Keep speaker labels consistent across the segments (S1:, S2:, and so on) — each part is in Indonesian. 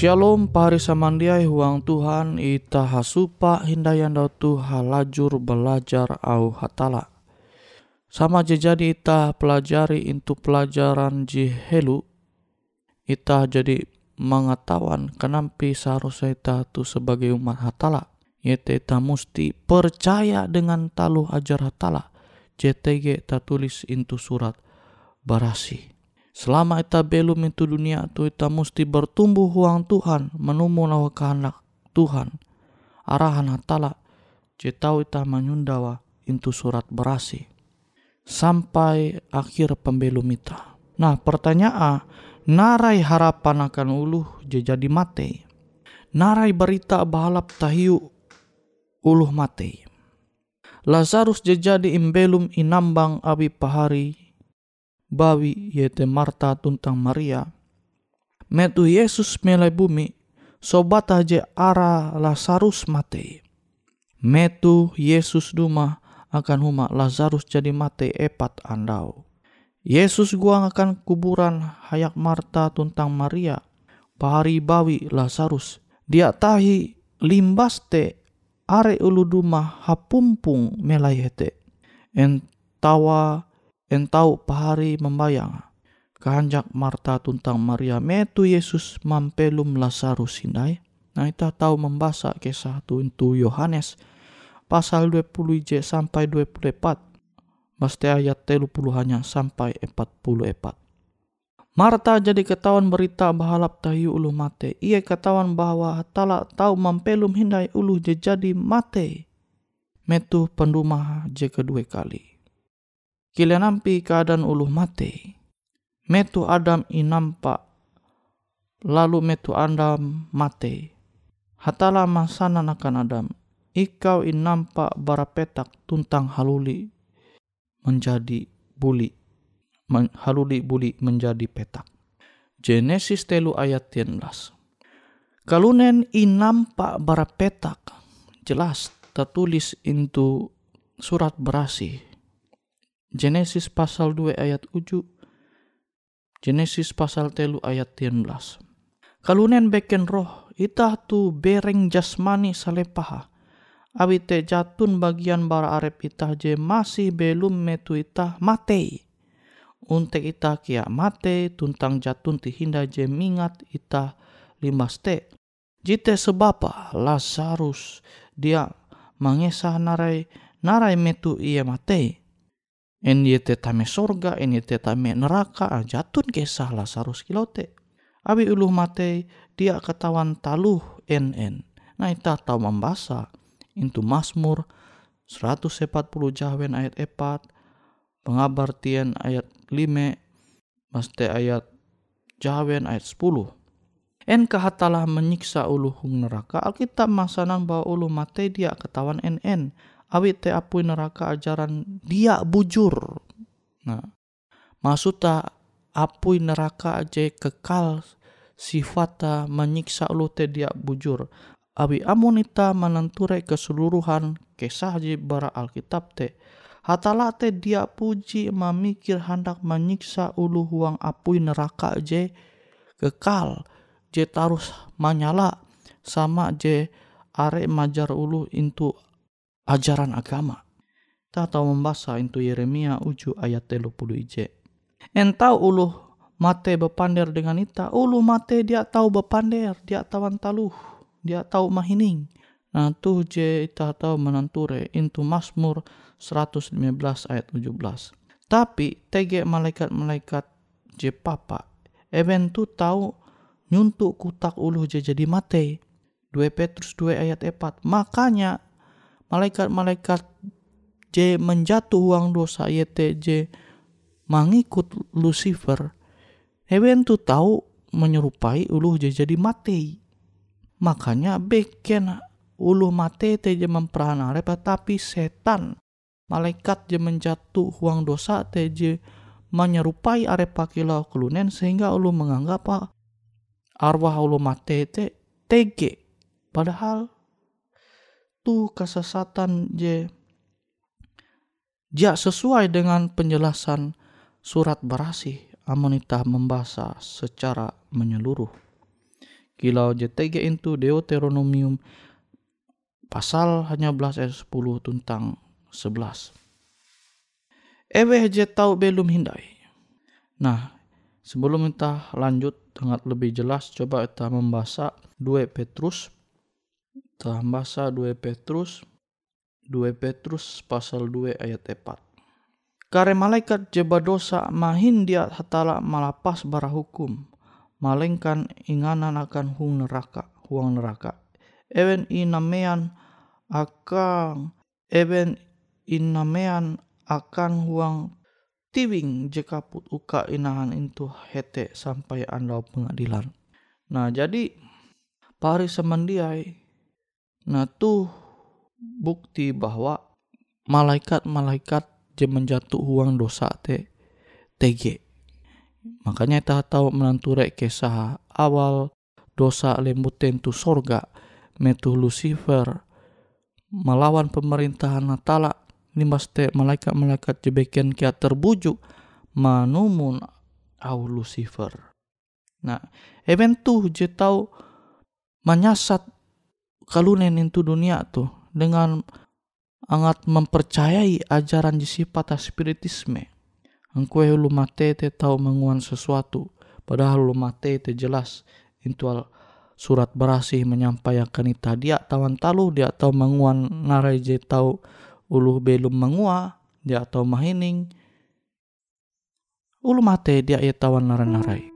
S1: Shalom pari samandiai huang Tuhan ita hasupa hindayan tu halajur belajar au hatala. Sama jadi ita pelajari into pelajaran jihelu ita jadi mengetahuan kenampi seharusnya ita tu sebagai umat hatala. Yaitu ita musti percaya dengan taluh ajar hatala. JTG ta tulis into surat barasi. Selama ita belum itu dunia tu ita mesti bertumbuh huang Tuhan menumu nawa kehendak Tuhan. Arahan hatala cetau ita menyundawa itu surat berasi. Sampai akhir pembelum ita. Nah pertanyaan, narai harapan akan uluh jadi mate. Narai berita bahalap tahiu uluh mate. Lazarus jadi imbelum inambang abi pahari bawi yete Marta tuntang Maria. Metu Yesus melai bumi, sobat aja ara Lazarus mate. Metu Yesus duma akan huma Lazarus jadi mate epat andau. Yesus gua akan kuburan hayak Marta tuntang Maria. Pahari bawi Lazarus. Dia tahi limbas te are ulu duma hapumpung melayete. Entawa entau pahari membayang. Kehanjak Marta tuntang Maria metu Yesus mampelum Lazarus sindai. Nah kita tahu membaca kisah tu Yohanes pasal 20 J sampai 24. Mesti ayat telu hanya sampai 44. Marta jadi ketahuan berita bahalap tahu ulu mate. Ia ketahuan bahwa tala tahu mampelum hindai ulu jadi mate. Metu pendumah je kedua kali. Kila nampi keadaan ulu mate. Metu Adam inampak. Lalu metu Adam mate. Hatala masana akan Adam. Ikau inampak barapetak tuntang haluli menjadi buli haluli buli menjadi petak. Genesis telu ayat 13. Kalunen inampak bara petak jelas tertulis into surat berasi. Genesis pasal 2 ayat 7. Genesis pasal telu ayat 13. Kalunen beken roh itah tu bereng jasmani salepaha. Awite jatun bagian bara arep itah je masih belum metu itah matei untek ita kia mate tuntang jatun ti hinda je mingat ita limaste. Jite sebapa Lazarus dia mangesah narai narai metu ia mate. En yete tame sorga, en yete tame neraka, jatun kesah Lazarus kilote. Abi uluh mate dia ketawan taluh en. Nah ita tahu membasa. Intu Mazmur 140 jahwen ayat 4 pengabar tian ayat 5 maste ayat jawen ayat 10 En kahatalah menyiksa ulu hung neraka Alkitab masanan bahwa ulu mate dia ketawan NN awit te apui neraka ajaran dia bujur. Nah maksudnya apui neraka aja kekal sifata menyiksa ulu te dia bujur. Abi amunita menenture keseluruhan kisah bara Alkitab te Hatalate dia puji memikir hendak menyiksa ulu huang apui neraka je kekal. Je tarus menyala sama je are majar ulu into ajaran agama. Tak tahu membaca into Yeremia uju ayat telu puluh ije. Entau ulu mate bepander dengan ita, ulu mate dia tahu bepander, dia tawan taluh, dia tahu mahining. Nah tuh je ita tahu menanture into Mazmur 115 ayat 17. Tapi tege malaikat-malaikat je papa even tu tahu nyuntuk kutak ulu je jadi mate. 2 Petrus 2 ayat 4. Makanya malaikat-malaikat je menjatuh uang dosa yete je mengikut Lucifer. Even tu tahu menyerupai ulu je jadi mate. Makanya beken ulu mate te je memperanare tapi setan malaikat je menjatuh huang dosa teje menyerupai arepa kilau kelunen sehingga ulu menganggap apa arwah ulu mate te tege padahal tu kesesatan je ja sesuai dengan penjelasan surat berasi amonita membaca secara menyeluruh kilau JTG itu Deuteronomium pasal hanya belas ayat 10 tentang 11. Ewe je tahu belum hindai. Nah, sebelum kita lanjut dengan lebih jelas, coba kita membaca 2 Petrus. Membaca 2 Petrus, 2 Petrus pasal 2 ayat 4. Kare malaikat jeba dosa mahin dia hatala malapas bara hukum. Malengkan inganan akan hung neraka, huang neraka. Ewen inamean akan even inamean akan huang tiwing jika put uka inahan itu hete sampai anda pengadilan. Nah jadi pari semendiai nah tuh bukti bahwa malaikat-malaikat je menjatuh huang dosa te TG. Makanya kita tahu menanture kisah awal dosa lembut tentu sorga metu Lucifer melawan pemerintahan Natala nimaste malaikat-malaikat jebeken kia terbujuk manumun au Lucifer. Nah, event tuh je tau menyasat kalunen itu dunia tuh dengan angat mempercayai ajaran sifat spiritisme. Engkau lu mate te tahu menguan sesuatu, padahal lu mate te jelas. Itu
S2: surat berasih menyampaikan ita dia tawan talu dia tahu menguan narai je tahu ulu belum mengua dia tahu mahining. Ulu mate dia ia tawan narai-narai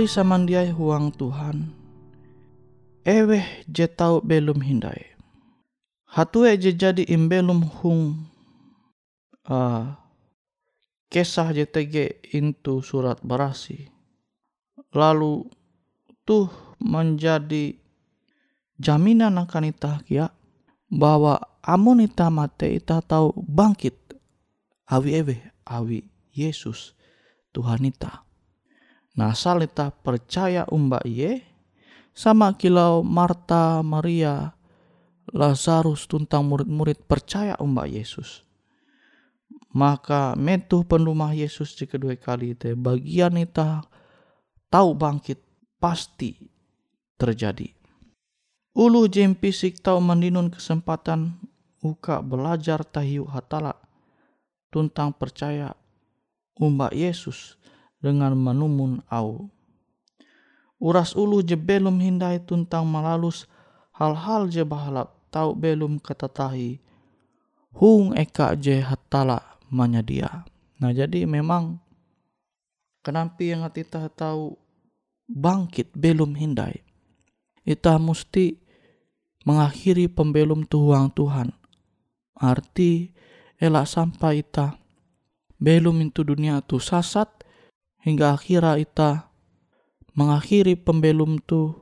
S2: Pari samandiai huang Tuhan. Eweh je tau belum hindai. Hatue je jadi imbelum hung uh, kesah je tege intu surat berasi. Lalu tuh menjadi jaminan akan ita kia bahwa amun ita mate ita tahu bangkit awi ewe awi Yesus Tuhan ita. Nah asal ita percaya umba iye
S1: Sama kilau Marta, Maria, Lazarus tuntang murid-murid percaya umbak Yesus. Maka metu penumah Yesus di kedua kali itu bagian ita tahu bangkit pasti terjadi. Ulu jem pisik tahu mendinun kesempatan uka belajar tahiu hatala tuntang percaya umbak Yesus dengan menumun au. Uras ulu je belum hindai tuntang malalus hal-hal je bahalap tau belum ketetahi hung eka je hatala dia. Nah jadi memang kenapa yang kita tahu bangkit belum hindai. Kita mesti mengakhiri pembelum tuhuang Tuhan. Arti elak sampai kita belum itu dunia tu sasat hingga akhirnya kita mengakhiri pembelum tu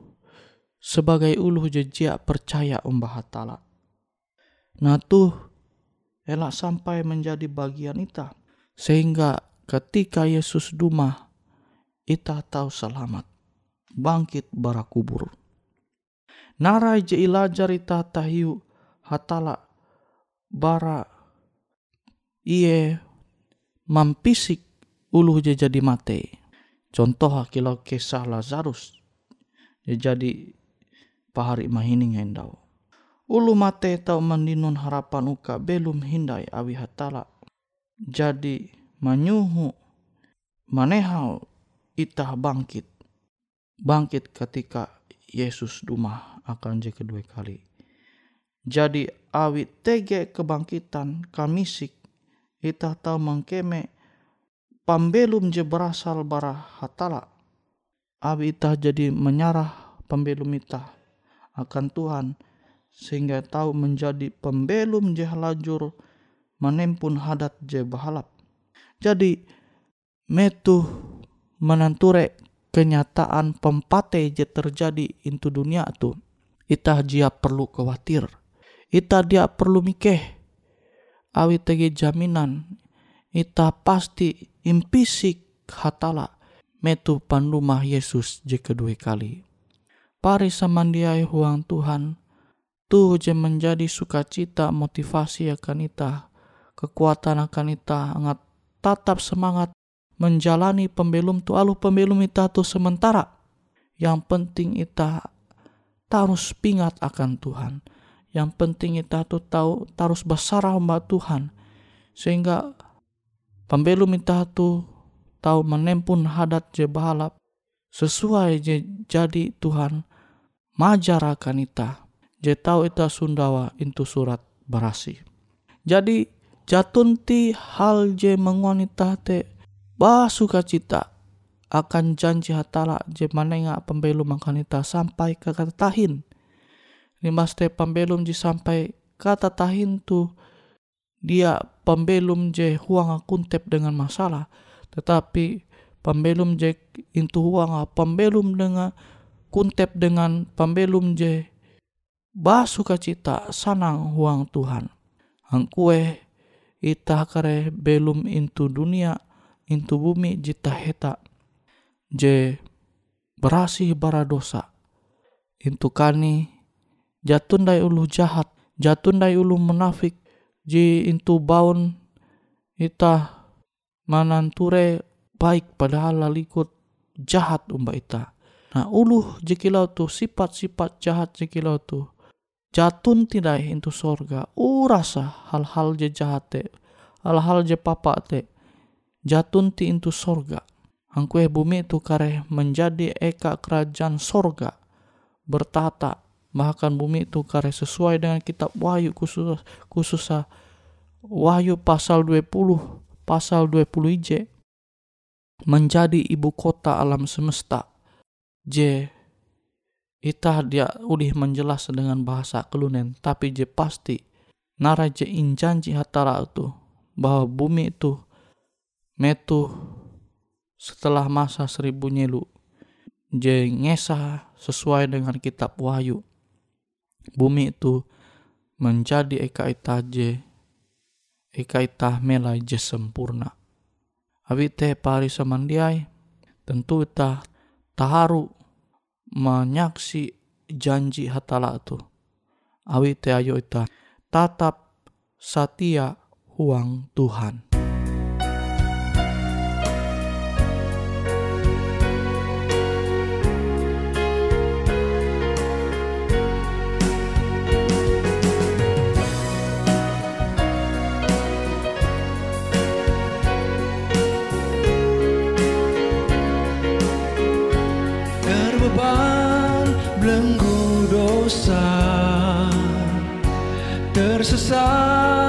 S1: sebagai uluh jejak percaya umbah hatala. Nah tuh elak sampai menjadi bagian ita sehingga ketika Yesus duma ita tahu selamat bangkit bara kubur. Narai je ilajar ita tahiu hatala bara iye mampisik ulu je jadi mate. Contoh kilau kisah Lazarus je jadi pahari mahining hendau. Ulu mate tau mendinun harapan uka belum hindai awi hatala. Jadi manyuhu manehau itah bangkit. Bangkit ketika Yesus dumah akan je kedua kali. Jadi awi tege kebangkitan kamisik ita tahu mangkeme pambelum je berasal bara hatala. Abi ita jadi menyarah pembelum ita akan Tuhan sehingga tahu menjadi pembelum je lajur menempun hadat je bahalap. Jadi metu menanture kenyataan pempate je terjadi into dunia tu. Ita dia perlu khawatir. Ita dia perlu mikeh awi tege jaminan ita pasti impisik hatala metu pandumah Yesus je kedua kali. Pari samandiai huang Tuhan, tu je menjadi sukacita motivasi akan ita, kekuatan akan ita, angat tatap semangat menjalani pembelum tu alu pembelum ita tu sementara. Yang penting ita tarus pingat akan Tuhan yang penting kita tuh tahu terus besar mbak Tuhan sehingga pembelum kita tuh tahu menempun hadat je balap sesuai je jadi Tuhan majar akan ita je tahu ita sundawa itu surat berasi jadi jatunti hal je mengonita te bah suka cita akan janji hatala je manenga pembelum akan ita sampai ke kata tahin. Limaste pambelum ji sampai kata tahin tu dia pembelum je huang kuntep dengan masalah tetapi pembelum je intu huang pembelum dengan kuntep dengan pembelum je basuka cita sanang huang Tuhan. Angkue ita kare belum intu dunia intu bumi jita heta je berasih bara dosa. Intu kani jatun dai ulu jahat jatun dai ulu munafik ji intu baun ita mananture baik padahal lalikut jahat umba ita. Nah ulu jikilau tu sifat-sifat jahat jikilau tu jatun tidak intu sorga. Urasa hal-hal je jahat te hal-hal je papa te jatun ti intu sorga. Angkue bumi tu kare menjadi eka kerajaan sorga bertata. Bahkan bumi itu karya sesuai dengan kitab Wahyu khusus khusus Wahyu pasal 20 pasal 20 IJ menjadi ibu kota alam semesta. J. Ita dia udih menjelas dengan bahasa kelunen tapi je pasti. Nara je injanji hatara itu bahwa bumi itu metu setelah masa seribu nyelu je ngesah sesuai dengan kitab Wahyu. Bumi itu menjadi eka itaje eka itah melai je sempurna. Abi te pari samandiai tentu ita taharu menyaksi janji hatala tu. Awi te ayo ita tatap satia huang Tuhan.
S2: Tersesat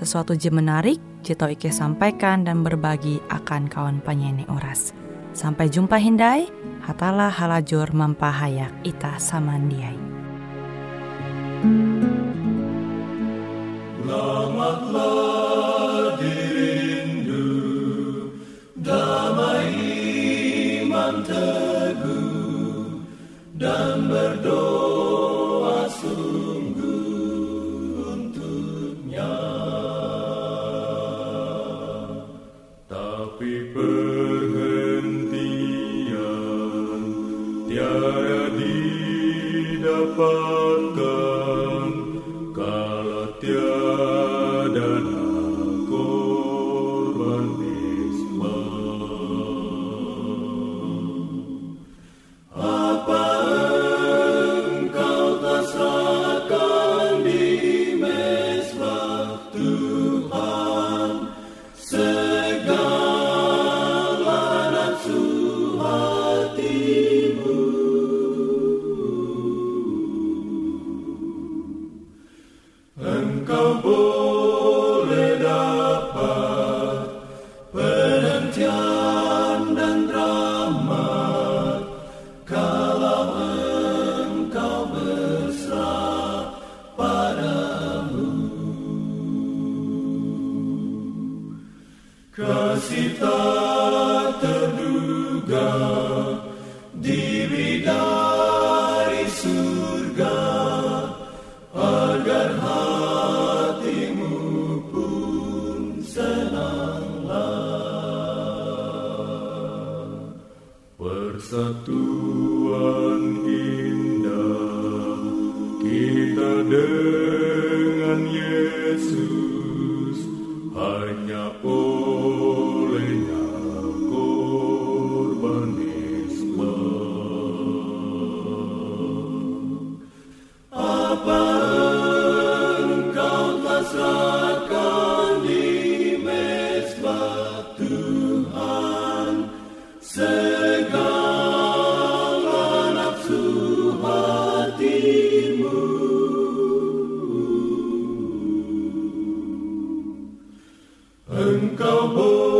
S3: sesuatu je menarik, Jito Ike sampaikan dan berbagi akan kawan penyanyi Uras. Sampai jumpa Hindai, hatalah halajur mampahayak ita samandiai.
S4: Tapi good. God. Engkau